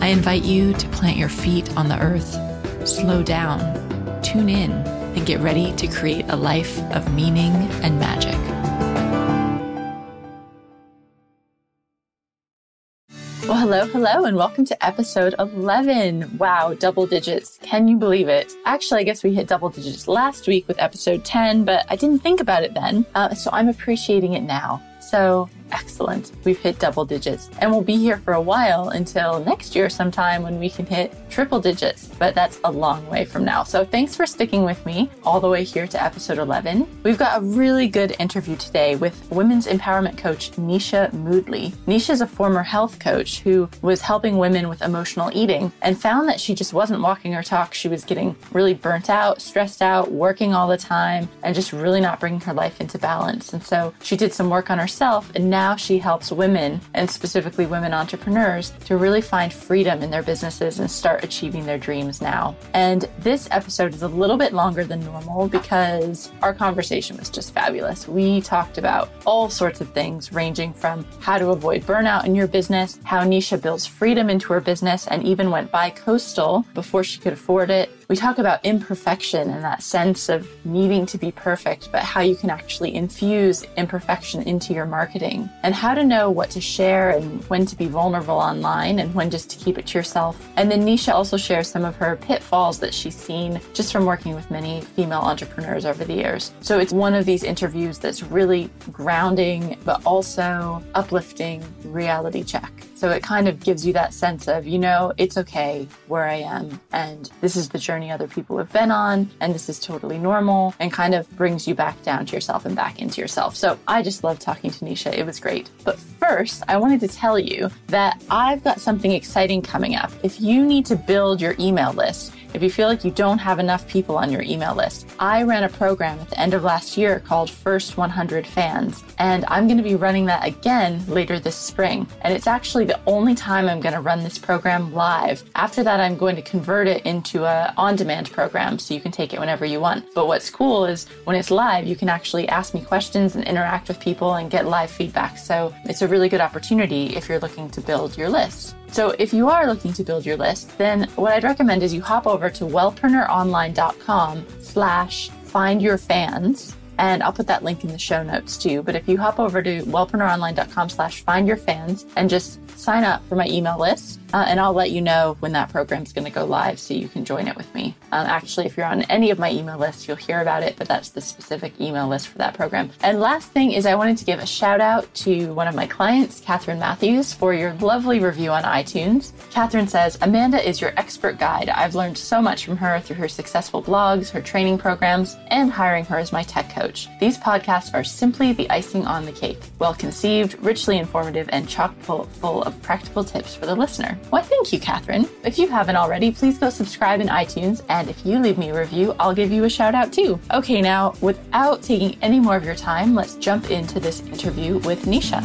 I invite you to plant your feet on the earth, slow down, tune in, and get ready to create a life of meaning and magic. Well, hello, hello, and welcome to episode 11. Wow, double digits. Can you believe it? Actually, I guess we hit double digits last week with episode 10, but I didn't think about it then. Uh, so I'm appreciating it now. So excellent. We've hit double digits and we'll be here for a while until next year sometime when we can hit triple digits, but that's a long way from now. So thanks for sticking with me all the way here to episode 11. We've got a really good interview today with women's empowerment coach Nisha Moodley. Nisha is a former health coach who was helping women with emotional eating and found that she just wasn't walking her talk. She was getting really burnt out, stressed out, working all the time, and just really not bringing her life into balance. And so she did some work on herself and now she helps women, and specifically women entrepreneurs, to really find freedom in their businesses and start achieving their dreams now. And this episode is a little bit longer than normal because our conversation was just fabulous. We talked about all sorts of things, ranging from how to avoid burnout in your business, how Nisha builds freedom into her business, and even went bi coastal before she could afford it, we talk about imperfection and that sense of needing to be perfect, but how you can actually infuse imperfection into your marketing and how to know what to share and when to be vulnerable online and when just to keep it to yourself. And then Nisha also shares some of her pitfalls that she's seen just from working with many female entrepreneurs over the years. So it's one of these interviews that's really grounding, but also uplifting reality check. So it kind of gives you that sense of, you know, it's okay where I am and this is the journey journey other people have been on, and this is totally normal, and kind of brings you back down to yourself and back into yourself. So I just love talking to Nisha. It was great. But first, I wanted to tell you that I've got something exciting coming up. If you need to build your email list, if you feel like you don't have enough people on your email list, I ran a program at the end of last year called First 100 Fans, and I'm going to be running that again later this spring. And it's actually the only time I'm going to run this program live. After that, I'm going to convert it into a on-demand program so you can take it whenever you want. But what's cool is when it's live, you can actually ask me questions and interact with people and get live feedback. So it's a really good opportunity if you're looking to build your list. So if you are looking to build your list, then what I'd recommend is you hop over to wellpreneuronline.com slash find your fans and I'll put that link in the show notes too. But if you hop over to wellpreneuronline.com slash find your fans and just sign up for my email list, uh, and I'll let you know when that program's going to go live so you can join it with me. Um, actually, if you're on any of my email lists, you'll hear about it, but that's the specific email list for that program. And last thing is, I wanted to give a shout out to one of my clients, Catherine Matthews, for your lovely review on iTunes. Catherine says, Amanda is your expert guide. I've learned so much from her through her successful blogs, her training programs, and hiring her as my tech coach. These podcasts are simply the icing on the cake. Well conceived, richly informative, and chock full of practical tips for the listener. Why, thank you, Catherine. If you haven't already, please go subscribe in iTunes, and if you leave me a review, I'll give you a shout out too. Okay, now, without taking any more of your time, let's jump into this interview with Nisha.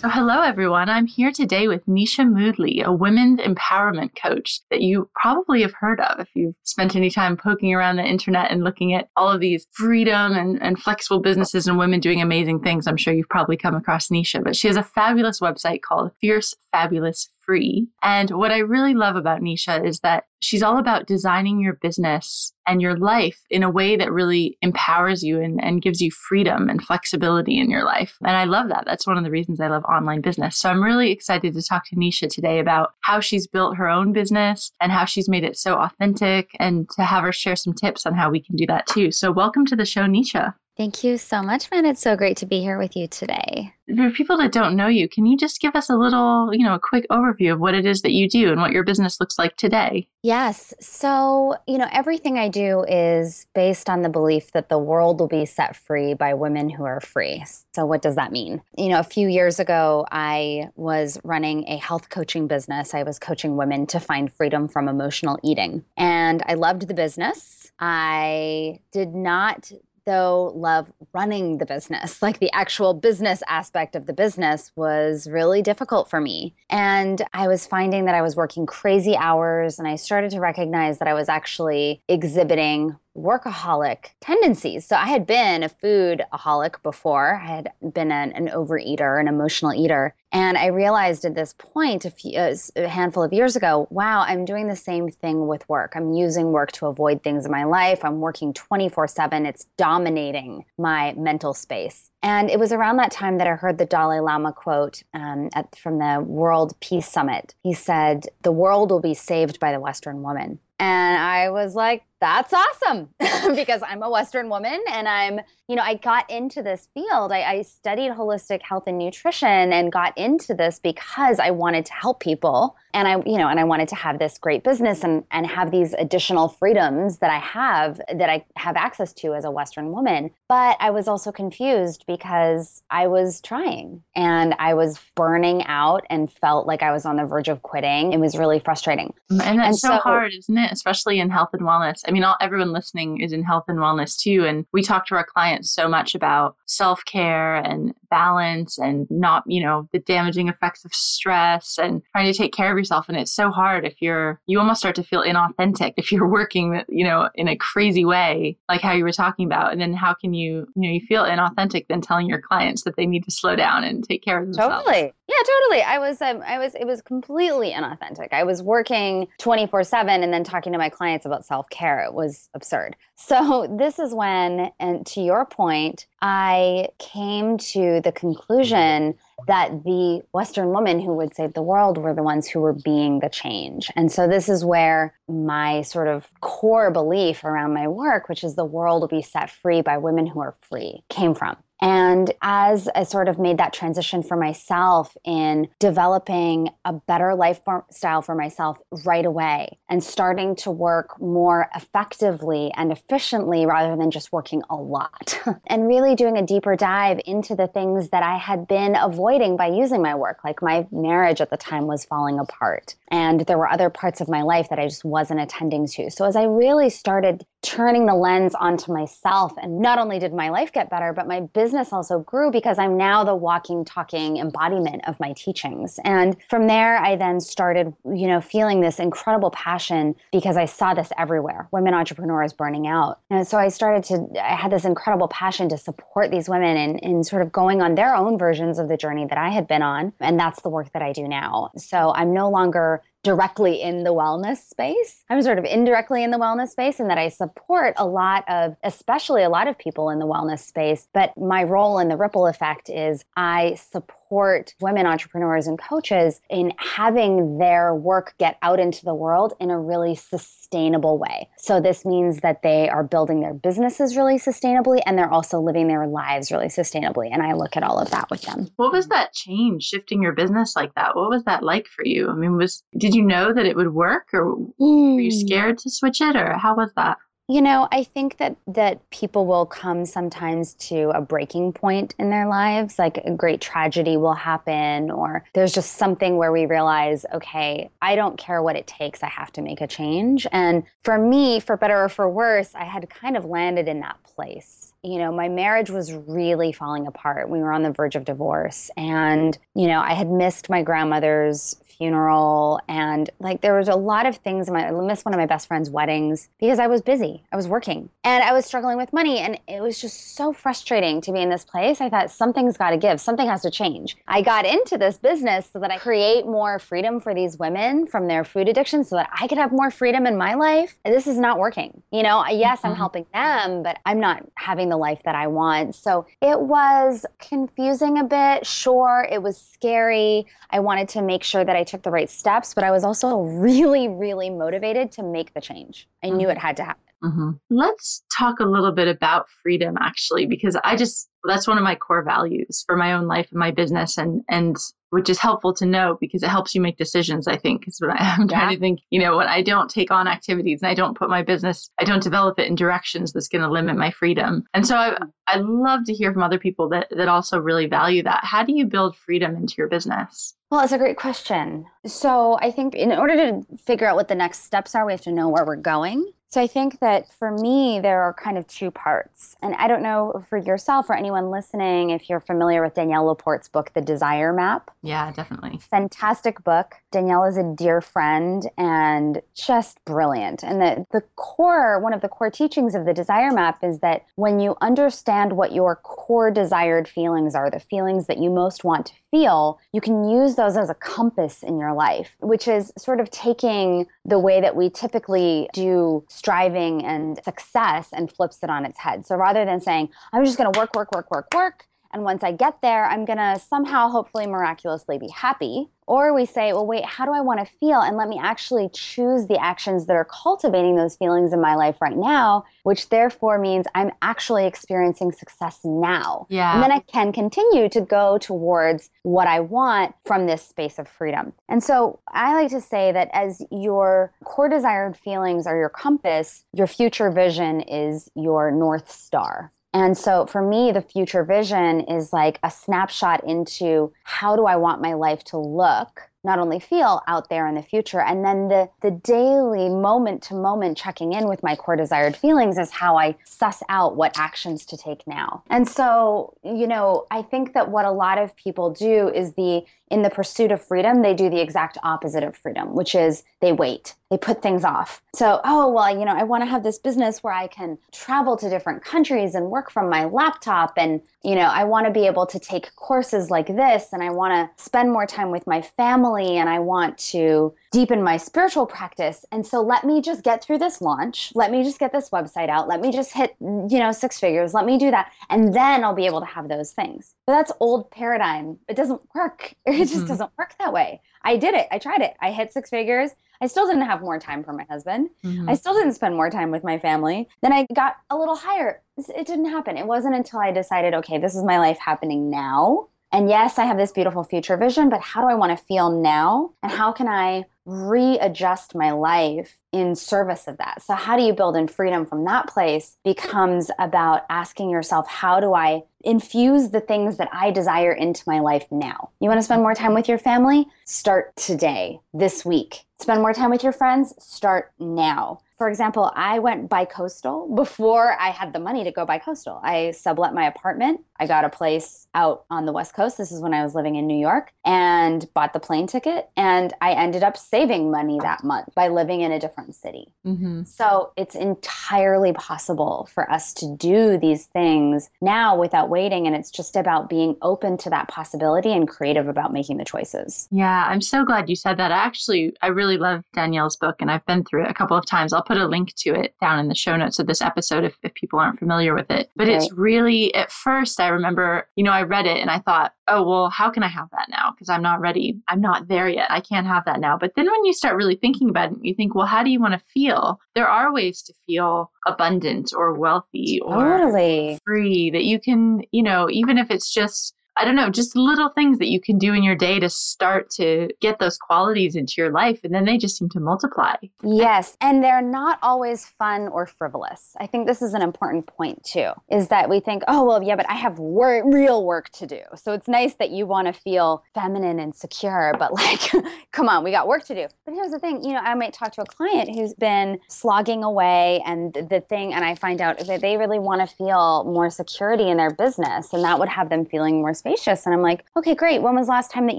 So, hello everyone. I'm here today with Nisha Moodley, a women's empowerment coach that you probably have heard of if you've spent any time poking around the internet and looking at all of these freedom and, and flexible businesses and women doing amazing things. I'm sure you've probably come across Nisha, but she has a fabulous website called Fierce Fabulous free. And what I really love about Nisha is that she's all about designing your business and your life in a way that really empowers you and, and gives you freedom and flexibility in your life. And I love that. That's one of the reasons I love online business. So I'm really excited to talk to Nisha today about how she's built her own business and how she's made it so authentic and to have her share some tips on how we can do that too. So welcome to the show, Nisha. Thank you so much, man. It's so great to be here with you today. For people that don't know you, can you just give us a little, you know, a quick overview of what it is that you do and what your business looks like today? Yes. So, you know, everything I do is based on the belief that the world will be set free by women who are free. So, what does that mean? You know, a few years ago, I was running a health coaching business. I was coaching women to find freedom from emotional eating. And I loved the business. I did not though love running the business. Like the actual business aspect of the business was really difficult for me. And I was finding that I was working crazy hours and I started to recognize that I was actually exhibiting workaholic tendencies. So I had been a food aholic before. I had been an, an overeater, an emotional eater. And I realized at this point, a, few, a handful of years ago, wow, I'm doing the same thing with work. I'm using work to avoid things in my life. I'm working 24 7. It's dominating my mental space. And it was around that time that I heard the Dalai Lama quote um, at, from the World Peace Summit. He said, The world will be saved by the Western woman. And I was like, that's awesome because I'm a Western woman and I'm, you know, I got into this field. I, I, studied holistic health and nutrition and got into this because I wanted to help people. And I, you know, and I wanted to have this great business and, and have these additional freedoms that I have that I have access to as a Western woman. But I was also confused because I was trying and I was burning out and felt like I was on the verge of quitting. It was really frustrating. And that's and so, so hard, isn't it? Especially in health and wellness. I mean, all, everyone listening is in health and wellness too. And we talk to our clients so much about self care and balance and not, you know, the damaging effects of stress and trying to take care of yourself. And it's so hard if you're, you almost start to feel inauthentic if you're working, you know, in a crazy way, like how you were talking about. And then how can you, you know, you feel inauthentic than telling your clients that they need to slow down and take care of themselves. Totally. Yeah, totally. I was, um, I was, it was completely inauthentic. I was working 24 seven and then talking to my clients about self care. It was absurd. So this is when, and to your point, I came to the conclusion that the Western women who would save the world were the ones who were being the change. And so this is where my sort of core belief around my work, which is the world will be set free by women who are free, came from. And as I sort of made that transition for myself in developing a better lifestyle for myself right away and starting to work more effectively and efficiently rather than just working a lot, and really doing a deeper dive into the things that I had been avoiding by using my work. Like my marriage at the time was falling apart, and there were other parts of my life that I just wasn't attending to. So as I really started turning the lens onto myself, and not only did my life get better, but my business business also grew because I'm now the walking, talking embodiment of my teachings. And from there, I then started, you know, feeling this incredible passion because I saw this everywhere women entrepreneurs burning out. And so I started to, I had this incredible passion to support these women in, in sort of going on their own versions of the journey that I had been on. And that's the work that I do now. So I'm no longer directly in the wellness space. I'm sort of indirectly in the wellness space, and that I support a lot of, especially a lot of people in the wellness space. But my role in the ripple effect is I support support women entrepreneurs and coaches in having their work get out into the world in a really sustainable way. So this means that they are building their businesses really sustainably and they're also living their lives really sustainably. And I look at all of that with them. What was that change shifting your business like that? What was that like for you? I mean, was did you know that it would work or mm. were you hmm. scared to switch it or how was that? You know, I think that that people will come sometimes to a breaking point in their lives, like a great tragedy will happen or there's just something where we realize, okay, I don't care what it takes, I have to make a change. And for me, for better or for worse, I had kind of landed in that place you know, my marriage was really falling apart. We were on the verge of divorce. And, you know, I had missed my grandmother's funeral and like there was a lot of things in my I missed one of my best friend's weddings because I was busy. I was working and I was struggling with money and it was just so frustrating to be in this place. I thought something's got to give. Something has to change. I got into this business so that I create more freedom for these women from their food addiction so that I could have more freedom in my life. And this is not working. You know, yes, mm-hmm. I'm helping them, but I'm not having the life that I want. So it was confusing a bit. Sure, it was scary. I wanted to make sure that I took the right steps, but I was also really, really motivated to make the change. I mm-hmm. knew it had to happen. Mm-hmm. Let's talk a little bit about freedom, actually, because I just that's one of my core values for my own life and my business, and and which is helpful to know because it helps you make decisions. I think is what I, am yeah. trying to think. You know, when I don't take on activities and I don't put my business, I don't develop it in directions that's going to limit my freedom. And so I I love to hear from other people that that also really value that. How do you build freedom into your business? Well, it's a great question. So I think in order to figure out what the next steps are, we have to know where we're going. So I think that for me, there are kind of two parts. And I don't know for yourself or anyone listening if you're familiar with Danielle LaPorte's book, The Desire Map. Yeah, definitely. Fantastic book. Danielle is a dear friend and just brilliant. And the, the core, one of the core teachings of the Desire Map is that when you understand what your core desired feelings are, the feelings that you most want to feel, you can use those as a compass in your life, which is sort of taking the way that we typically do striving and success and flips it on its head. So rather than saying, I'm just going to work, work, work, work, work, and once I get there, I'm going to somehow, hopefully, miraculously be happy. Or we say, well, wait, how do I want to feel? And let me actually choose the actions that are cultivating those feelings in my life right now, which therefore means I'm actually experiencing success now. Yeah. And then I can continue to go towards what I want from this space of freedom. And so I like to say that as your core desired feelings are your compass, your future vision is your North Star. And so for me, the future vision is like a snapshot into how do I want my life to look not only feel out there in the future and then the the daily moment to moment checking in with my core desired feelings is how I suss out what actions to take now. And so, you know, I think that what a lot of people do is the in the pursuit of freedom, they do the exact opposite of freedom, which is they wait. They put things off. So, oh, well, you know, I want to have this business where I can travel to different countries and work from my laptop and, you know, I want to be able to take courses like this and I want to spend more time with my family and I want to deepen my spiritual practice. And so let me just get through this launch. Let me just get this website out. Let me just hit, you know, six figures. Let me do that. And then I'll be able to have those things. But that's old paradigm. It doesn't work. It just mm-hmm. doesn't work that way. I did it. I tried it. I hit six figures. I still didn't have more time for my husband. Mm-hmm. I still didn't spend more time with my family. Then I got a little higher. It didn't happen. It wasn't until I decided, okay, this is my life happening now. And yes, I have this beautiful future vision, but how do I want to feel now? And how can I readjust my life in service of that? So, how do you build in freedom from that place becomes about asking yourself, how do I infuse the things that I desire into my life now? You want to spend more time with your family? Start today, this week. Spend more time with your friends? Start now for example, I went bi-coastal before I had the money to go bi-coastal. I sublet my apartment. I got a place out on the West Coast. This is when I was living in New York and bought the plane ticket. And I ended up saving money that month by living in a different city. Mm-hmm. So it's entirely possible for us to do these things now without waiting. And it's just about being open to that possibility and creative about making the choices. Yeah, I'm so glad you said that. I Actually, I really love Danielle's book and I've been through it a couple of times. I'll put a link to it down in the show notes of this episode if, if people aren't familiar with it. But it's really, at first, I remember, you know, I read it and I thought, oh, well, how can I have that now? Because I'm not ready. I'm not there yet. I can't have that now. But then when you start really thinking about it, you think, well, how do you want to feel? There are ways to feel abundant or wealthy or totally. free that you can, you know, even if it's just I don't know, just little things that you can do in your day to start to get those qualities into your life. And then they just seem to multiply. Yes. And they're not always fun or frivolous. I think this is an important point, too, is that we think, oh, well, yeah, but I have wor- real work to do. So it's nice that you want to feel feminine and secure, but like, come on, we got work to do. But here's the thing you know, I might talk to a client who's been slogging away, and the thing, and I find out that they really want to feel more security in their business, and that would have them feeling more spacious. And I'm like, okay, great. When was the last time that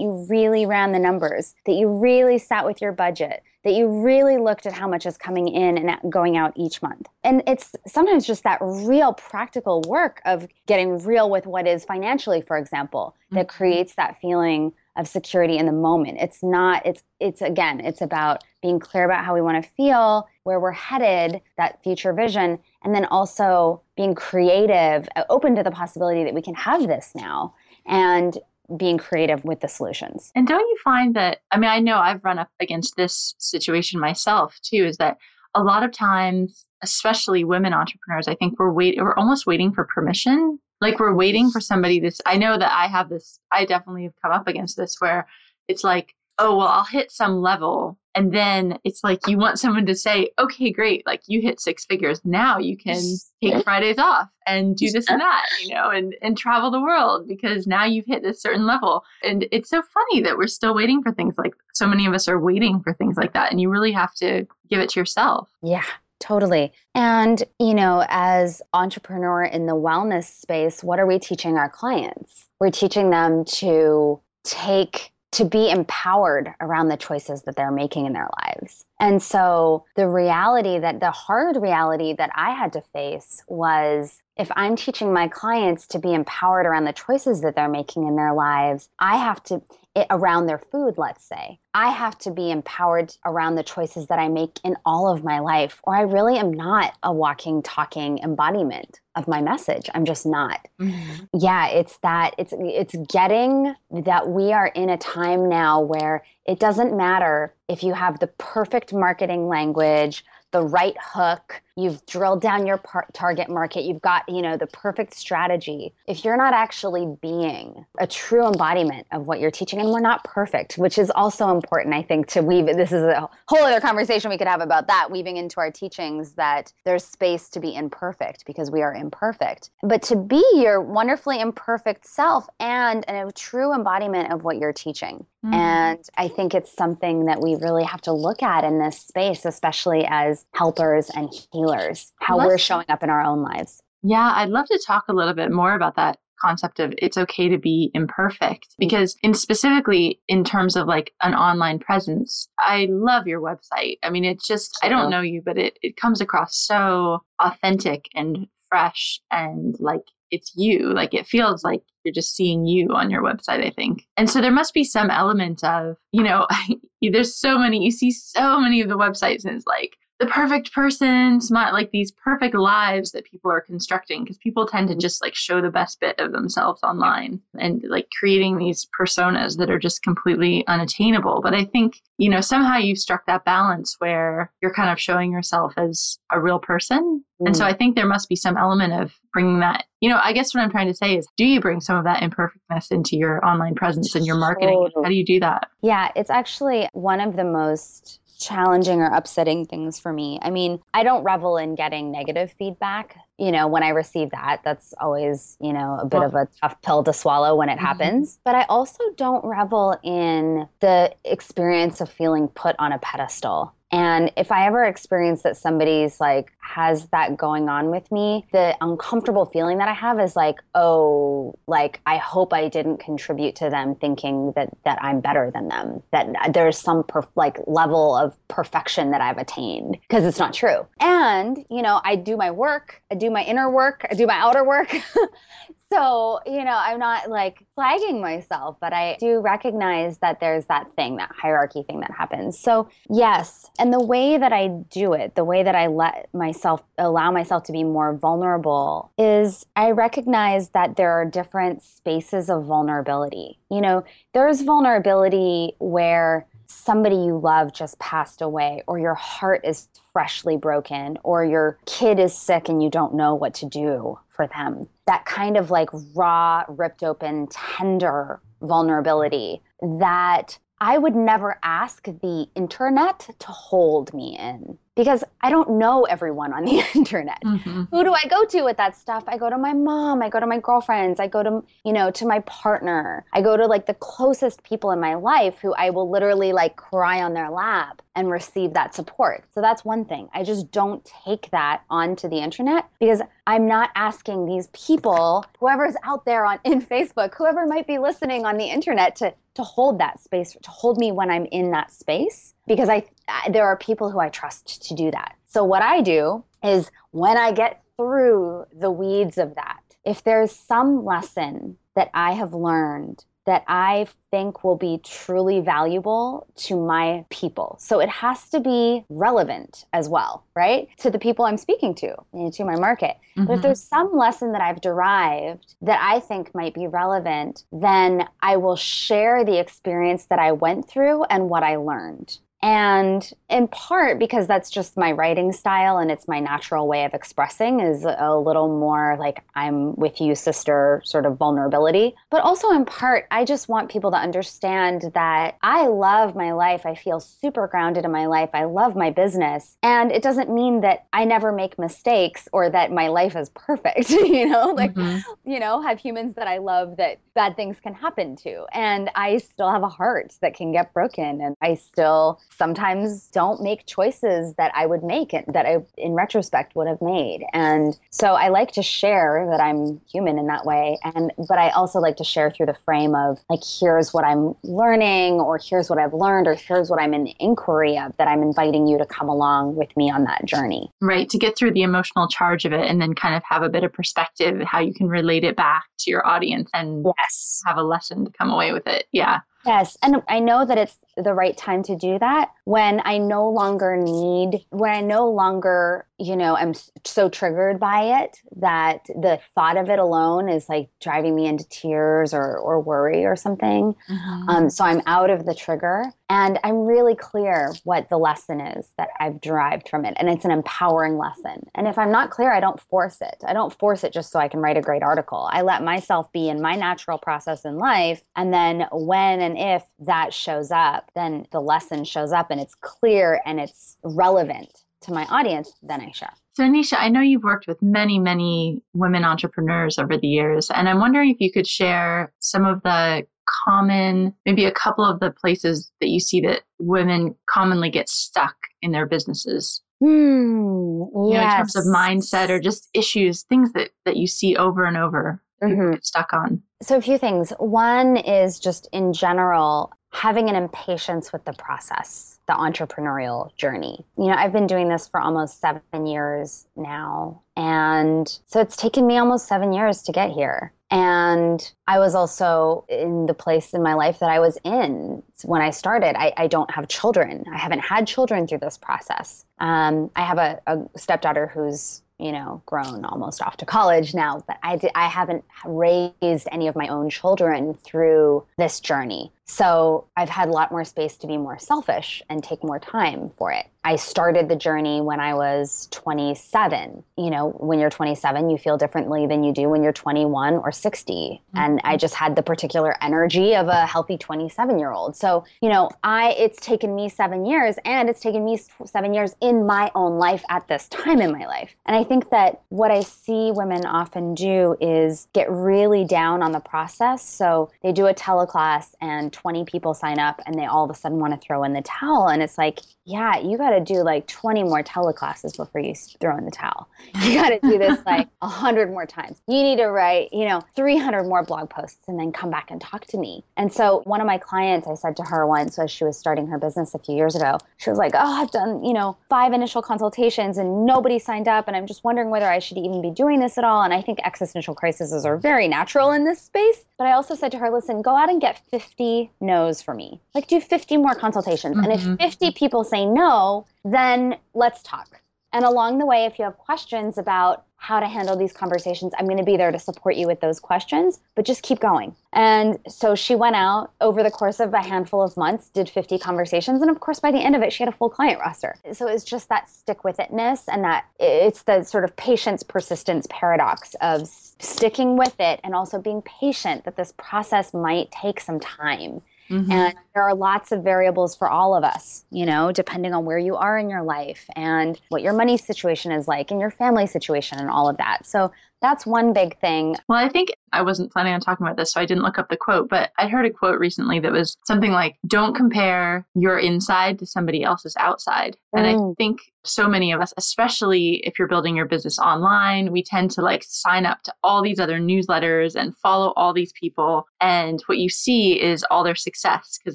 you really ran the numbers, that you really sat with your budget, that you really looked at how much is coming in and going out each month? And it's sometimes just that real practical work of getting real with what is financially, for example, that mm-hmm. creates that feeling of security in the moment. It's not, it's, it's again, it's about being clear about how we want to feel, where we're headed, that future vision, and then also being creative, open to the possibility that we can have this now and being creative with the solutions. And don't you find that, I mean, I know I've run up against this situation myself too, is that a lot of times, especially women entrepreneurs, I think we're wait we're almost waiting for permission. Like we're waiting for somebody to I know that I have this I definitely have come up against this where it's like, oh well I'll hit some level and then it's like you want someone to say, okay, great, like you hit six figures. Now you can take Fridays off and do this and that, you know, and, and travel the world because now you've hit this certain level. And it's so funny that we're still waiting for things like so many of us are waiting for things like that. And you really have to give it to yourself. Yeah. Totally. And, you know, as entrepreneur in the wellness space, what are we teaching our clients? We're teaching them to take to be empowered around the choices that they're making in their lives. And so the reality that the hard reality that I had to face was if I'm teaching my clients to be empowered around the choices that they're making in their lives, I have to it, around their food, let's say. I have to be empowered around the choices that I make in all of my life, or I really am not a walking, talking embodiment of my message. I'm just not. Mm-hmm. Yeah, it's that it's it's getting that we are in a time now where it doesn't matter if you have the perfect marketing language, the right hook, you've drilled down your par- target market, you've got, you know, the perfect strategy. If you're not actually being a true embodiment of what you're teaching and we're not perfect, which is also important I think to weave this is a whole other conversation we could have about that weaving into our teachings that there's space to be imperfect because we are imperfect. But to be your wonderfully imperfect self and a true embodiment of what you're teaching. Mm. And I think it's something that we really have to look at in this space, especially as helpers and healers, how we're showing up in our own lives. Yeah, I'd love to talk a little bit more about that concept of it's okay to be imperfect because in specifically in terms of like an online presence i love your website i mean it's just i don't know you but it, it comes across so authentic and fresh and like it's you. Like it feels like you're just seeing you on your website, I think. And so there must be some element of, you know, there's so many, you see so many of the websites and it's like, the perfect person, smart, like these perfect lives that people are constructing because people tend to just like show the best bit of themselves online and like creating these personas that are just completely unattainable. But I think, you know, somehow you've struck that balance where you're kind of showing yourself as a real person. Mm. And so mm. I think there must be some element of bringing that, you know, I guess what I'm trying to say is do you bring some of that imperfectness into your online presence and your marketing? How do you do that? Yeah, it's actually one of the most challenging or upsetting things for me. I mean, I don't revel in getting negative feedback. You know, when I receive that, that's always, you know, a bit well, of a tough pill to swallow when it mm-hmm. happens. But I also don't revel in the experience of feeling put on a pedestal. And if I ever experience that somebody's like has that going on with me, the uncomfortable feeling that I have is like, oh, like I hope I didn't contribute to them thinking that that I'm better than them, that there's some perf- like level of perfection that I've attained because it's not true. And, you know, I do my work, I do my inner work, I do my outer work. So, you know, I'm not like flagging myself, but I do recognize that there's that thing, that hierarchy thing that happens. So, yes. And the way that I do it, the way that I let myself allow myself to be more vulnerable is I recognize that there are different spaces of vulnerability. You know, there's vulnerability where somebody you love just passed away, or your heart is freshly broken, or your kid is sick and you don't know what to do for them. That kind of like raw, ripped open, tender vulnerability that I would never ask the internet to hold me in because I don't know everyone on the internet. Mm-hmm. Who do I go to with that stuff? I go to my mom, I go to my girlfriends, I go to, you know, to my partner. I go to like the closest people in my life who I will literally like cry on their lap and receive that support. So that's one thing. I just don't take that onto the internet because I'm not asking these people, whoever's out there on in Facebook, whoever might be listening on the internet to to hold that space, to hold me when I'm in that space because I there are people who I trust to do that. So what I do is when I get through the weeds of that, if there's some lesson that I have learned that I think will be truly valuable to my people. So it has to be relevant as well, right? To the people I'm speaking to, to my market. Mm-hmm. But if mm-hmm. there's some lesson that I've derived that I think might be relevant, then I will share the experience that I went through and what I learned. And in part because that's just my writing style and it's my natural way of expressing is a little more like I'm with you, sister, sort of vulnerability. But also in part, I just want people to understand that I love my life. I feel super grounded in my life. I love my business. And it doesn't mean that I never make mistakes or that my life is perfect, you know? Like, mm-hmm. you know, have humans that I love that bad things can happen to. And I still have a heart that can get broken. And I still sometimes don't make choices that I would make that I, in retrospect, would have made. And so I like to share that I'm human in that way. And, but I also like to share through the frame of like, here's what I'm learning, or here's what I've learned, or here's what I'm in inquiry of that I'm inviting you to come along with me on that journey. Right. To get through the emotional charge of it and then kind of have a bit of perspective, how you can relate it back to your audience and yes. have a lesson to come away with it. Yeah. Yes. And I know that it's the right time to do that when I no longer need, when I no longer, you know, am so triggered by it that the thought of it alone is like driving me into tears or, or worry or something. Mm-hmm. Um, so I'm out of the trigger and I'm really clear what the lesson is that I've derived from it. And it's an empowering lesson. And if I'm not clear, I don't force it. I don't force it just so I can write a great article. I let myself be in my natural process in life. And then when and if that shows up, up, then the lesson shows up and it's clear and it's relevant to my audience, then I share. So, Anisha, I know you've worked with many, many women entrepreneurs over the years, and I'm wondering if you could share some of the common, maybe a couple of the places that you see that women commonly get stuck in their businesses. Mm, you yes. know, in terms of mindset or just issues, things that, that you see over and over, mm-hmm. get stuck on. So, a few things. One is just in general, having an impatience with the process, the entrepreneurial journey. You know, I've been doing this for almost seven years now. And so it's taken me almost seven years to get here. And I was also in the place in my life that I was in when I started. I, I don't have children. I haven't had children through this process. Um, I have a, a stepdaughter who's you know, grown almost off to college now, but I, I haven't raised any of my own children through this journey. So I've had a lot more space to be more selfish and take more time for it. I started the journey when I was 27. You know, when you're 27, you feel differently than you do when you're 21 or 60. Mm-hmm. And I just had the particular energy of a healthy 27 year old. So, you know, I it's taken me 7 years and it's taken me 7 years in my own life at this time in my life. And I think that what I see women often do is get really down on the process. So, they do a teleclass and 20 people sign up and they all of a sudden want to throw in the towel and it's like, yeah, you got to do like 20 more teleclasses before you throw in the towel. You got to do this like 100 more times. You need to write, you know, 300 more blog posts and then come back and talk to me. And so one of my clients, I said to her once as she was starting her business a few years ago, she was like, "Oh, I've done, you know, five initial consultations and nobody signed up and I'm just wondering whether I should even be doing this at all." And I think existential crises are very natural in this space. But I also said to her, "Listen, go out and get 50 no's for me. Like do 50 more consultations. Mm-hmm. And if mm-hmm. 50 people say no, then let's talk. And along the way, if you have questions about how to handle these conversations, I'm going to be there to support you with those questions, but just keep going. And so she went out over the course of a handful of months, did 50 conversations. And of course, by the end of it, she had a full client roster. So it's just that stick with itness and that it's the sort of patience persistence paradox of sticking with it and also being patient that this process might take some time Mm-hmm. And there are lots of variables for all of us, you know, depending on where you are in your life and what your money situation is like and your family situation and all of that. So that's one big thing. Well, I think I wasn't planning on talking about this, so I didn't look up the quote, but I heard a quote recently that was something like, Don't compare your inside to somebody else's outside. Mm. And I mm. think so many of us, especially if you're building your business online, we tend to like sign up to all these other newsletters and follow all these people. And what you see is all their success because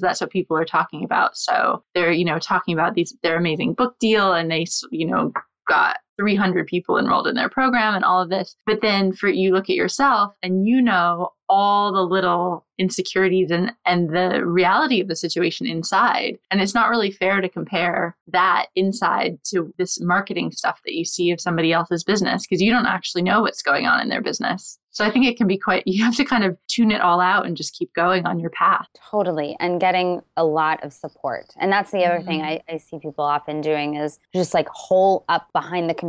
that's what people are talking about. So they're, you know, talking about these, their amazing book deal and they, you know, got 300 people enrolled in their program and all of this. But then for you look at yourself and you know all the little insecurities and and the reality of the situation inside and it's not really fair to compare that inside to this marketing stuff that you see of somebody else's business because you don't actually know what's going on in their business so I think it can be quite, you have to kind of tune it all out and just keep going on your path. Totally. And getting a lot of support. And that's the other mm-hmm. thing I, I see people often doing is just like hole up behind the computer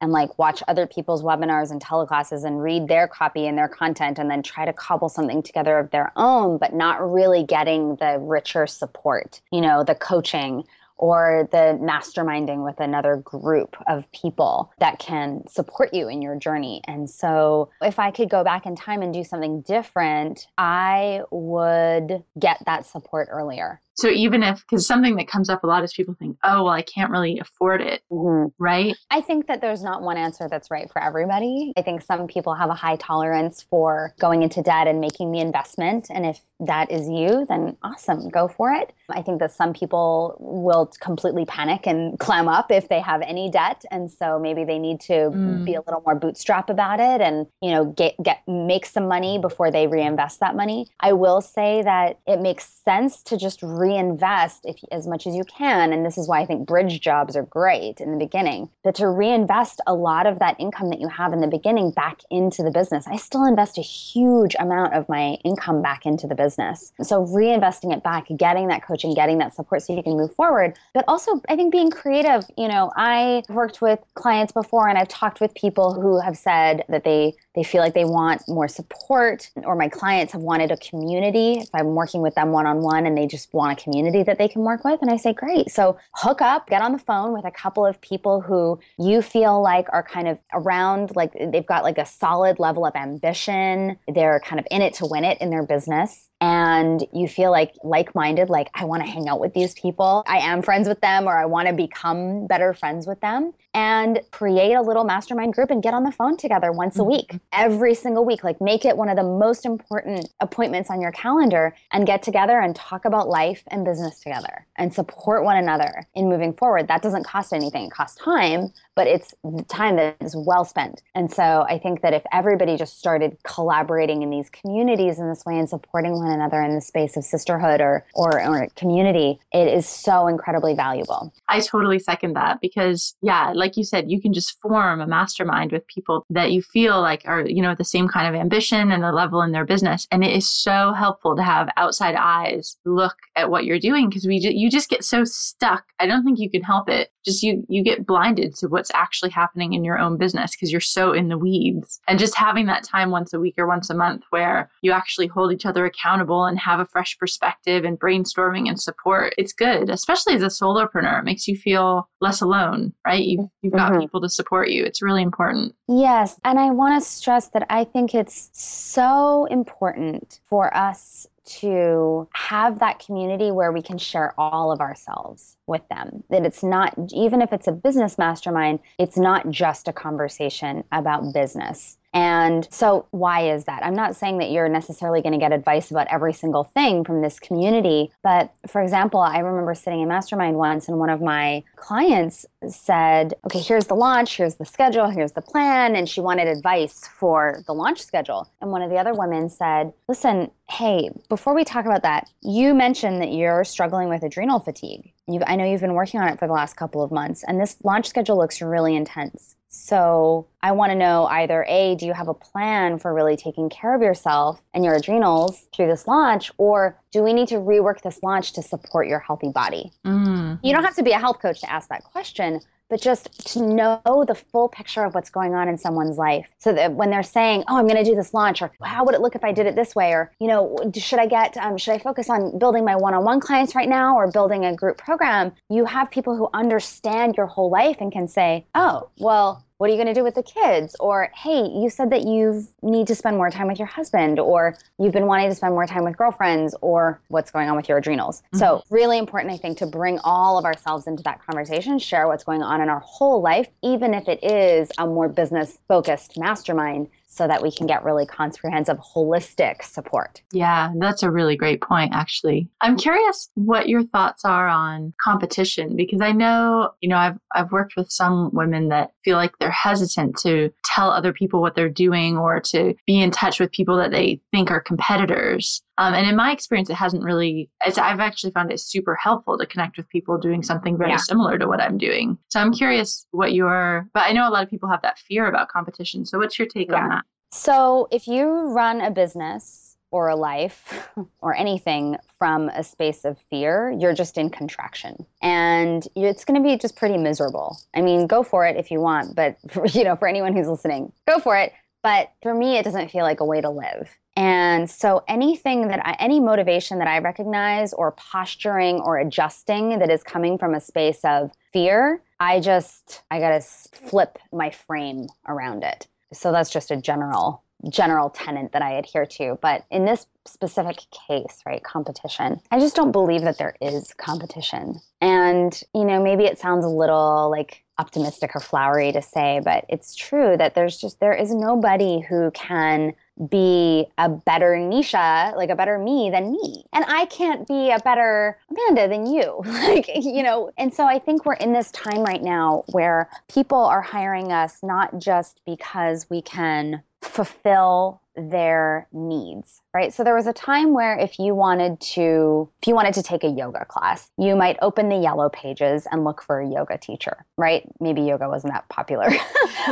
and like watch other people's webinars and teleclasses and read their copy and their content and then try to cobble something together of their own, but not really getting the richer support, you know, the coaching or the masterminding with another group of people that can support you in your journey. And so, if I could go back in time and do something different, I would get that support earlier. So even if, because something that comes up a lot is people think, oh, well, I can't really afford it, mm-hmm. right? I think that there's not one answer that's right for everybody. I think some people have a high tolerance for going into debt and making the investment. And if that is you, then awesome, go for it. I think that some people will completely panic and clam up if they have any debt. And so maybe they need to mm. be a little more bootstrap about it and, you know, get, get, make some money before they reinvest that money. I will say that it makes sense to just re reinvest if as much as you can. And this is why i think bridge jobs are great in the beginning. But to reinvest a lot of that income that you have in the beginning back into the business i still invest a huge amount of my income back into the business. So reinvesting it back getting that coaching getting that support so you can move forward. But also i think being creative you know i worked with clients before and i've talked with people who have said that they they feel like they want more support or my clients have wanted a community. If i'm working with them one-on-one and they just want a community that they can work with. And i say great. So hook up get on the phone with a couple of people who you feel like are kind of around like they've got like a solid level of ambition. They're kind of in it to win it in their business and you feel like like-minded like i want to hang out with these people. I am friends with them or i want to become better friends with them and create a little mastermind group and get on the phone together once a week mm-hmm. every single week. Like make it one of the most important appointments on your calendar and get together and talk about life and business together and support one another in moving forward. That doesn't cost anything. It costs time but it's time that is well spent. And so i think that if everybody just started collaborating in these communities in this way and supporting one one another in the space of sisterhood or, or, or community, it is so incredibly valuable. I totally second that because, yeah, like you said, you can just form a mastermind with people that you feel like are, you know, the same kind of ambition and the level in their business. And it is so helpful to have outside eyes look at what you're doing because we, you just get so stuck. I don't think you can help it. Just you, you get blinded to what's actually happening in your own business because you're so in the weeds. And just having that time once a week or once a month where you actually hold each other accountable and have a fresh perspective and brainstorming and support, it's good, especially as a solopreneur. It makes you feel less alone, right? You've, you've got mm-hmm. people to support you. It's really important. Yes. And I want to stress that I think it's so important for us to have that community where we can share all of ourselves with them. That it's not, even if it's a business mastermind, it's not just a conversation about business. And so, why is that? I'm not saying that you're necessarily going to get advice about every single thing from this community. But for example, I remember sitting in Mastermind once, and one of my clients said, Okay, here's the launch, here's the schedule, here's the plan. And she wanted advice for the launch schedule. And one of the other women said, Listen, hey, before we talk about that, you mentioned that you're struggling with adrenal fatigue. you I know you've been working on it for the last couple of months, and this launch schedule looks really intense. So I want to know either A, do you have a plan for really taking care of yourself and your adrenals through this launch, or do we need to rework this launch to support your healthy body? Mm. You don't have to be a health coach to ask that question, but just to know the full picture of what's going on in someone's life. So that when they're saying oh i'm going to do this launch or how would it look if i did it this way? or you know should i get um, should i focus on building my one-on-one clients right now or building a group program? You have people who understand your whole life and can say oh well what are you going to do with the kids or hey you said that you need to spend more time with your husband or you've been wanting to spend more time with girlfriends or what's going on with your adrenals mm-hmm. so really important i think to bring all of ourselves into that conversation share what's going on in our whole life even if it is a more business focused mastermind so that we can get really comprehensive, holistic support. Yeah, that's a really great point, actually. I'm curious what your thoughts are on competition because I know, you know, I've, I've worked with some women that feel like they're hesitant to tell other people what they're doing or to be in touch with people that they think are competitors. Um, and in my experience, it hasn't really, I've actually found it super helpful to connect with people doing something very yeah. similar to what I'm doing. So I'm curious what your, but I know a lot of people have that fear about competition. So what's your take yeah. on that? So if you run a business or a life or anything from a space of fear, you're just in contraction. And it's going to be just pretty miserable. I mean, go for it if you want, but for, you know, for anyone who's listening, go for it. But for me, it doesn't feel like a way to live. And so anything that I, any motivation that I recognize or posturing or adjusting that is coming from a space of fear, I just, I got to flip my frame around it. So that's just a general general tenant that I adhere to. But in this specific case, right, competition, I just don't believe that there is competition. And, you know, maybe it sounds a little like optimistic or flowery to say, but it's true that there's just, there is nobody who can be a better Nisha, like a better me than me. And I can't be a better Amanda than you. like, you know, and so I think we're in this time right now where people are hiring us not just because we can fulfill their needs right so there was a time where if you wanted to if you wanted to take a yoga class you might open the yellow pages and look for a yoga teacher right maybe yoga wasn't that popular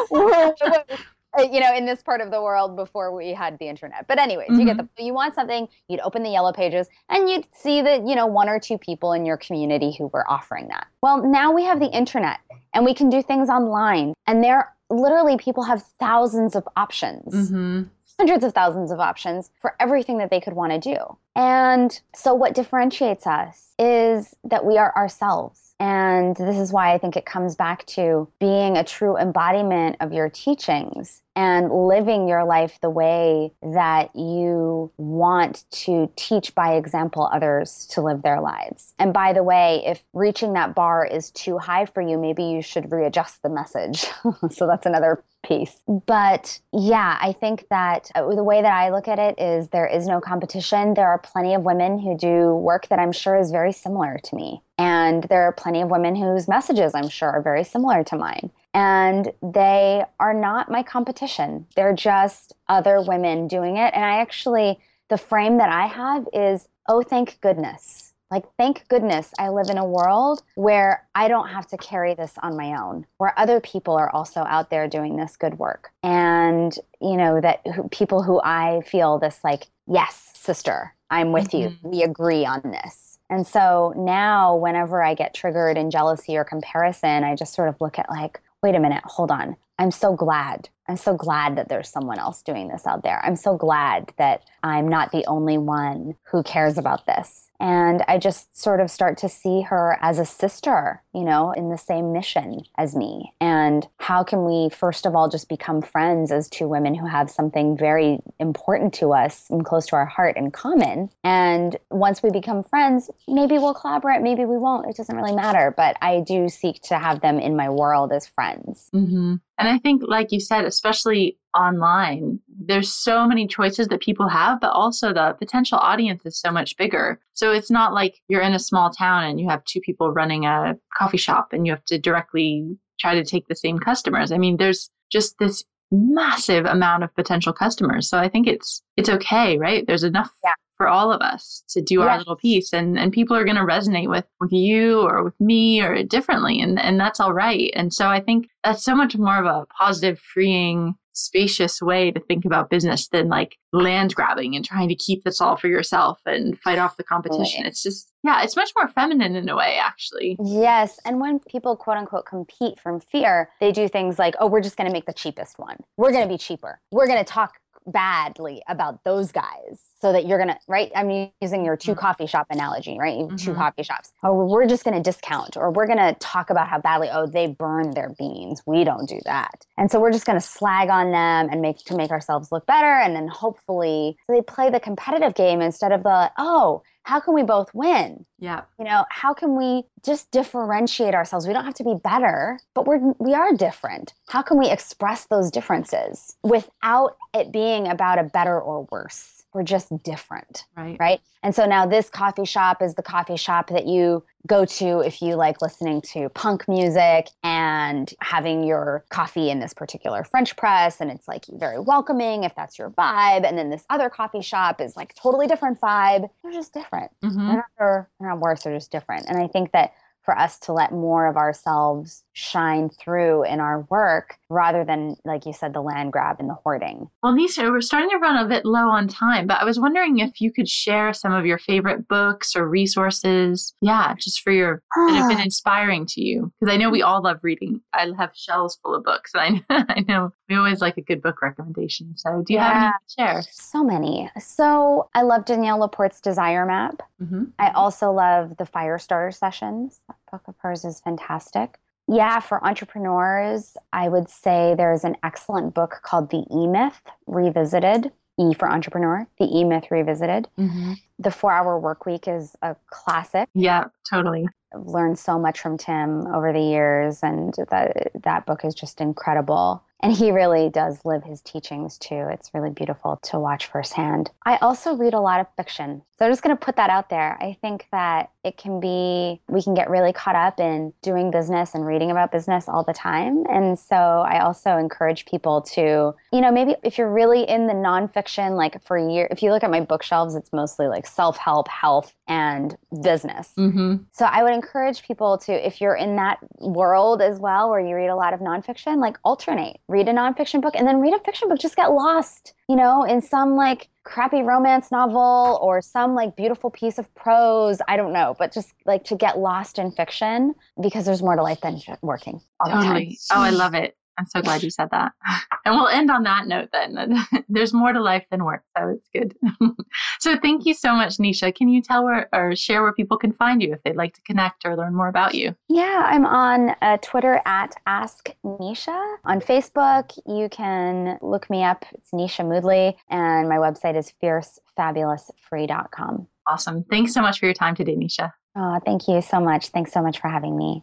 you know in this part of the world before we had the internet but anyways mm-hmm. you get the mm-hmm. you want something you'd open the yellow pages and you'd see that you know one or two people in your community who were offering that well now we have the internet and we can do things online and there literally people have thousands of options. Mm-hmm. Hundreds of thousands of options for everything that they could want to do. And so, what differentiates us is that we are ourselves. And this is why I think it comes back to being a true embodiment of your teachings and living your life the way that you want to teach by example others to live their lives. And by the way, if reaching that bar is too high for you, maybe you should readjust the message. so that's another piece. But yeah, I think that uh, the way that I look at it is there is no competition. There are plenty of women who do work that I'm sure is very similar to me. And there are plenty of women whose messages I'm sure are very similar to mine and they are not my competition. They're just other women doing it. And I actually, the frame that I have is, oh, thank goodness. Like, thank goodness I live in a world where I don't have to carry this on my own, where other people are also out there doing this good work. And, you know, that people who I feel this like, yes, sister, I'm with mm-hmm. you. We agree on this. And so now, whenever I get triggered in jealousy or comparison, I just sort of look at like, wait a minute, hold on. I'm so glad. I'm so glad that there's someone else doing this out there. I'm so glad that I'm not the only one who cares about this. And I just sort of start to see her as a sister, you know, in the same mission as me. And how can we, first of all, just become friends as two women who have something very important to us and close to our heart in common? And once we become friends, maybe we'll collaborate, maybe we won't. It doesn't really matter. But I do seek to have them in my world as friends. Mm-hmm. And I think, like you said, especially online, there's so many choices that people have, but also the potential audience is so much bigger. So it's not like you're in a small town and you have two people running a coffee shop and you have to directly try to take the same customers. I mean, there's just this massive amount of potential customers. So I think it's it's okay, right? There's enough yeah for all of us to do our little piece and and people are going to resonate with with you or with me or differently and and that's all right and so i think that's so much more of a positive freeing spacious way to think about business than like land grabbing and trying to keep this all for yourself and fight off the competition. Right. It's just, yeah, it's much more feminine in a way, actually. Yes. And when people quote unquote compete from fear, they do things like, oh, we're just going to make the cheapest one. We're going to be cheaper. We're going to talk badly about those guys so that you're gonna right? I'm using your 2 mm-hmm. coffee shop analogy right? Mm-hmm. two coffee shops. Or we're just gonna discount or we're gonna talk about how badly oh they burn their beans. We don't do that. And so we're just gonna slag on them and make to make ourselves look better. And then hopefully so they play the competitive game instead of the oh how can we both win? Yeah. You know, how can we just differentiate ourselves? We don't have to be better, but we're we are different. How can we express those differences without it being about a better or worse? We're just different. Right. Right. And so now this coffee shop is the coffee shop that you go to if you like listening to punk music and having your coffee in this particular French press and it's like very welcoming if that's your vibe. And then this other coffee shop is like totally different vibe. They're just different. Mm-hmm. They're, not, they're not worse, they're just different. And I think that for us to let more of ourselves shine through in our work rather than, like you said, the land grab and the hoarding. Well, Nisha, we're starting to run a bit low on time, but I was wondering if you could share some of your favorite books or resources. Yeah, just for your that have been inspiring to you. Because I know we all love reading. I have shelves full of books. And I, I know we always like a good book recommendation. So do you have any Yeah. to share? So many. So I love Danielle Laporte's Desire Map. Mm-hmm. I also love the Fire Starter Sessions. That book of hers is fantastic. Yeah, for entrepreneurs, I would say there's an excellent book called The E Myth Revisited. E for entrepreneur, The E Myth Revisited. Mm-hmm. The Four Hour Work Week is a classic. Yeah, totally. I've learned so much from Tim over the years, and that that book is just incredible. And he really does live his teachings too. It's really beautiful to watch firsthand. I also read a lot of fiction. So I'm just going to put that out there. I think that it can be, we can get really caught up in doing business and reading about business all the time. And so I also encourage people to, you know, maybe if you're really in the nonfiction, like for a year, if you look at my bookshelves, it's mostly like self help, health, and business. Mm-hmm. So I would encourage people to, if you're in that world as well, where you read a lot of nonfiction, like alternate. Read a nonfiction book and then read a fiction book. Just get lost, you know, in some like crappy romance novel or some like beautiful piece of prose. I don't know, but just like to get lost in fiction because there's more to life than working all the time. Totally. Oh, I love it. I'm so glad you said that. And we'll end on that note then. There's more to life than work, so it's good. so thank you so much, Nisha. Can you tell where or share where people can find you if they'd like to connect or learn more about you? Yeah, I'm on uh, Twitter at Ask Nisha. On Facebook, you can look me up. It's Nisha Moodley, and my website is fiercefabulousfree.com. Awesome. Thanks so much for your time today, Nisha. Oh, thank you so much. Thanks so much for having me.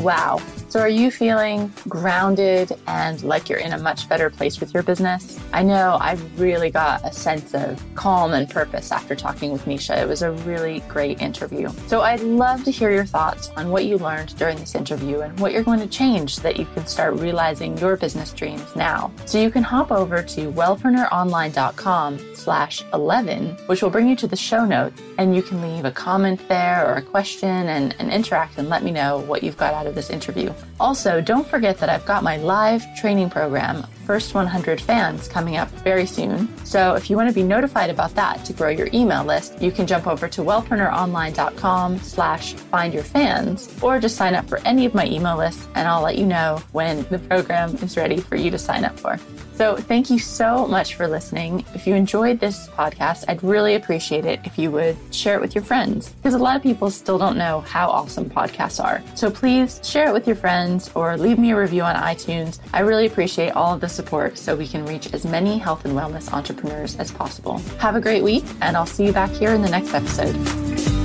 Wow. So, are you feeling grounded and like you're in a much better place with your business? I know I really got a sense of calm and purpose after talking with Nisha. It was a really great interview. So, I'd love to hear your thoughts on what you learned during this interview and what you're going to change so that you can start realizing your business dreams now. So, you can hop over to wellpreneuronline.com slash 11, which will bring you to the show notes, and you can leave a comment there or a question and, and interact and let me know what you've got out of this interview. Also, don't forget that I've got my live training program, First 100 Fans, coming up very soon. So if you want to be notified about that to grow your email list, you can jump over to wellpreneuronline.com slash find your fans, or just sign up for any of my email lists and I'll let you know when the program is ready for you to sign up for. So thank you so much for listening. If you enjoyed this podcast, I'd really appreciate it if you would share it with your friends because a lot of people still don't know how awesome podcasts are. So please share it with your friends or leave me a review on iTunes. I really appreciate all of the support so we can reach as many health and wellness entrepreneurs as possible. Have a great week and I'll see you back here in the next episode.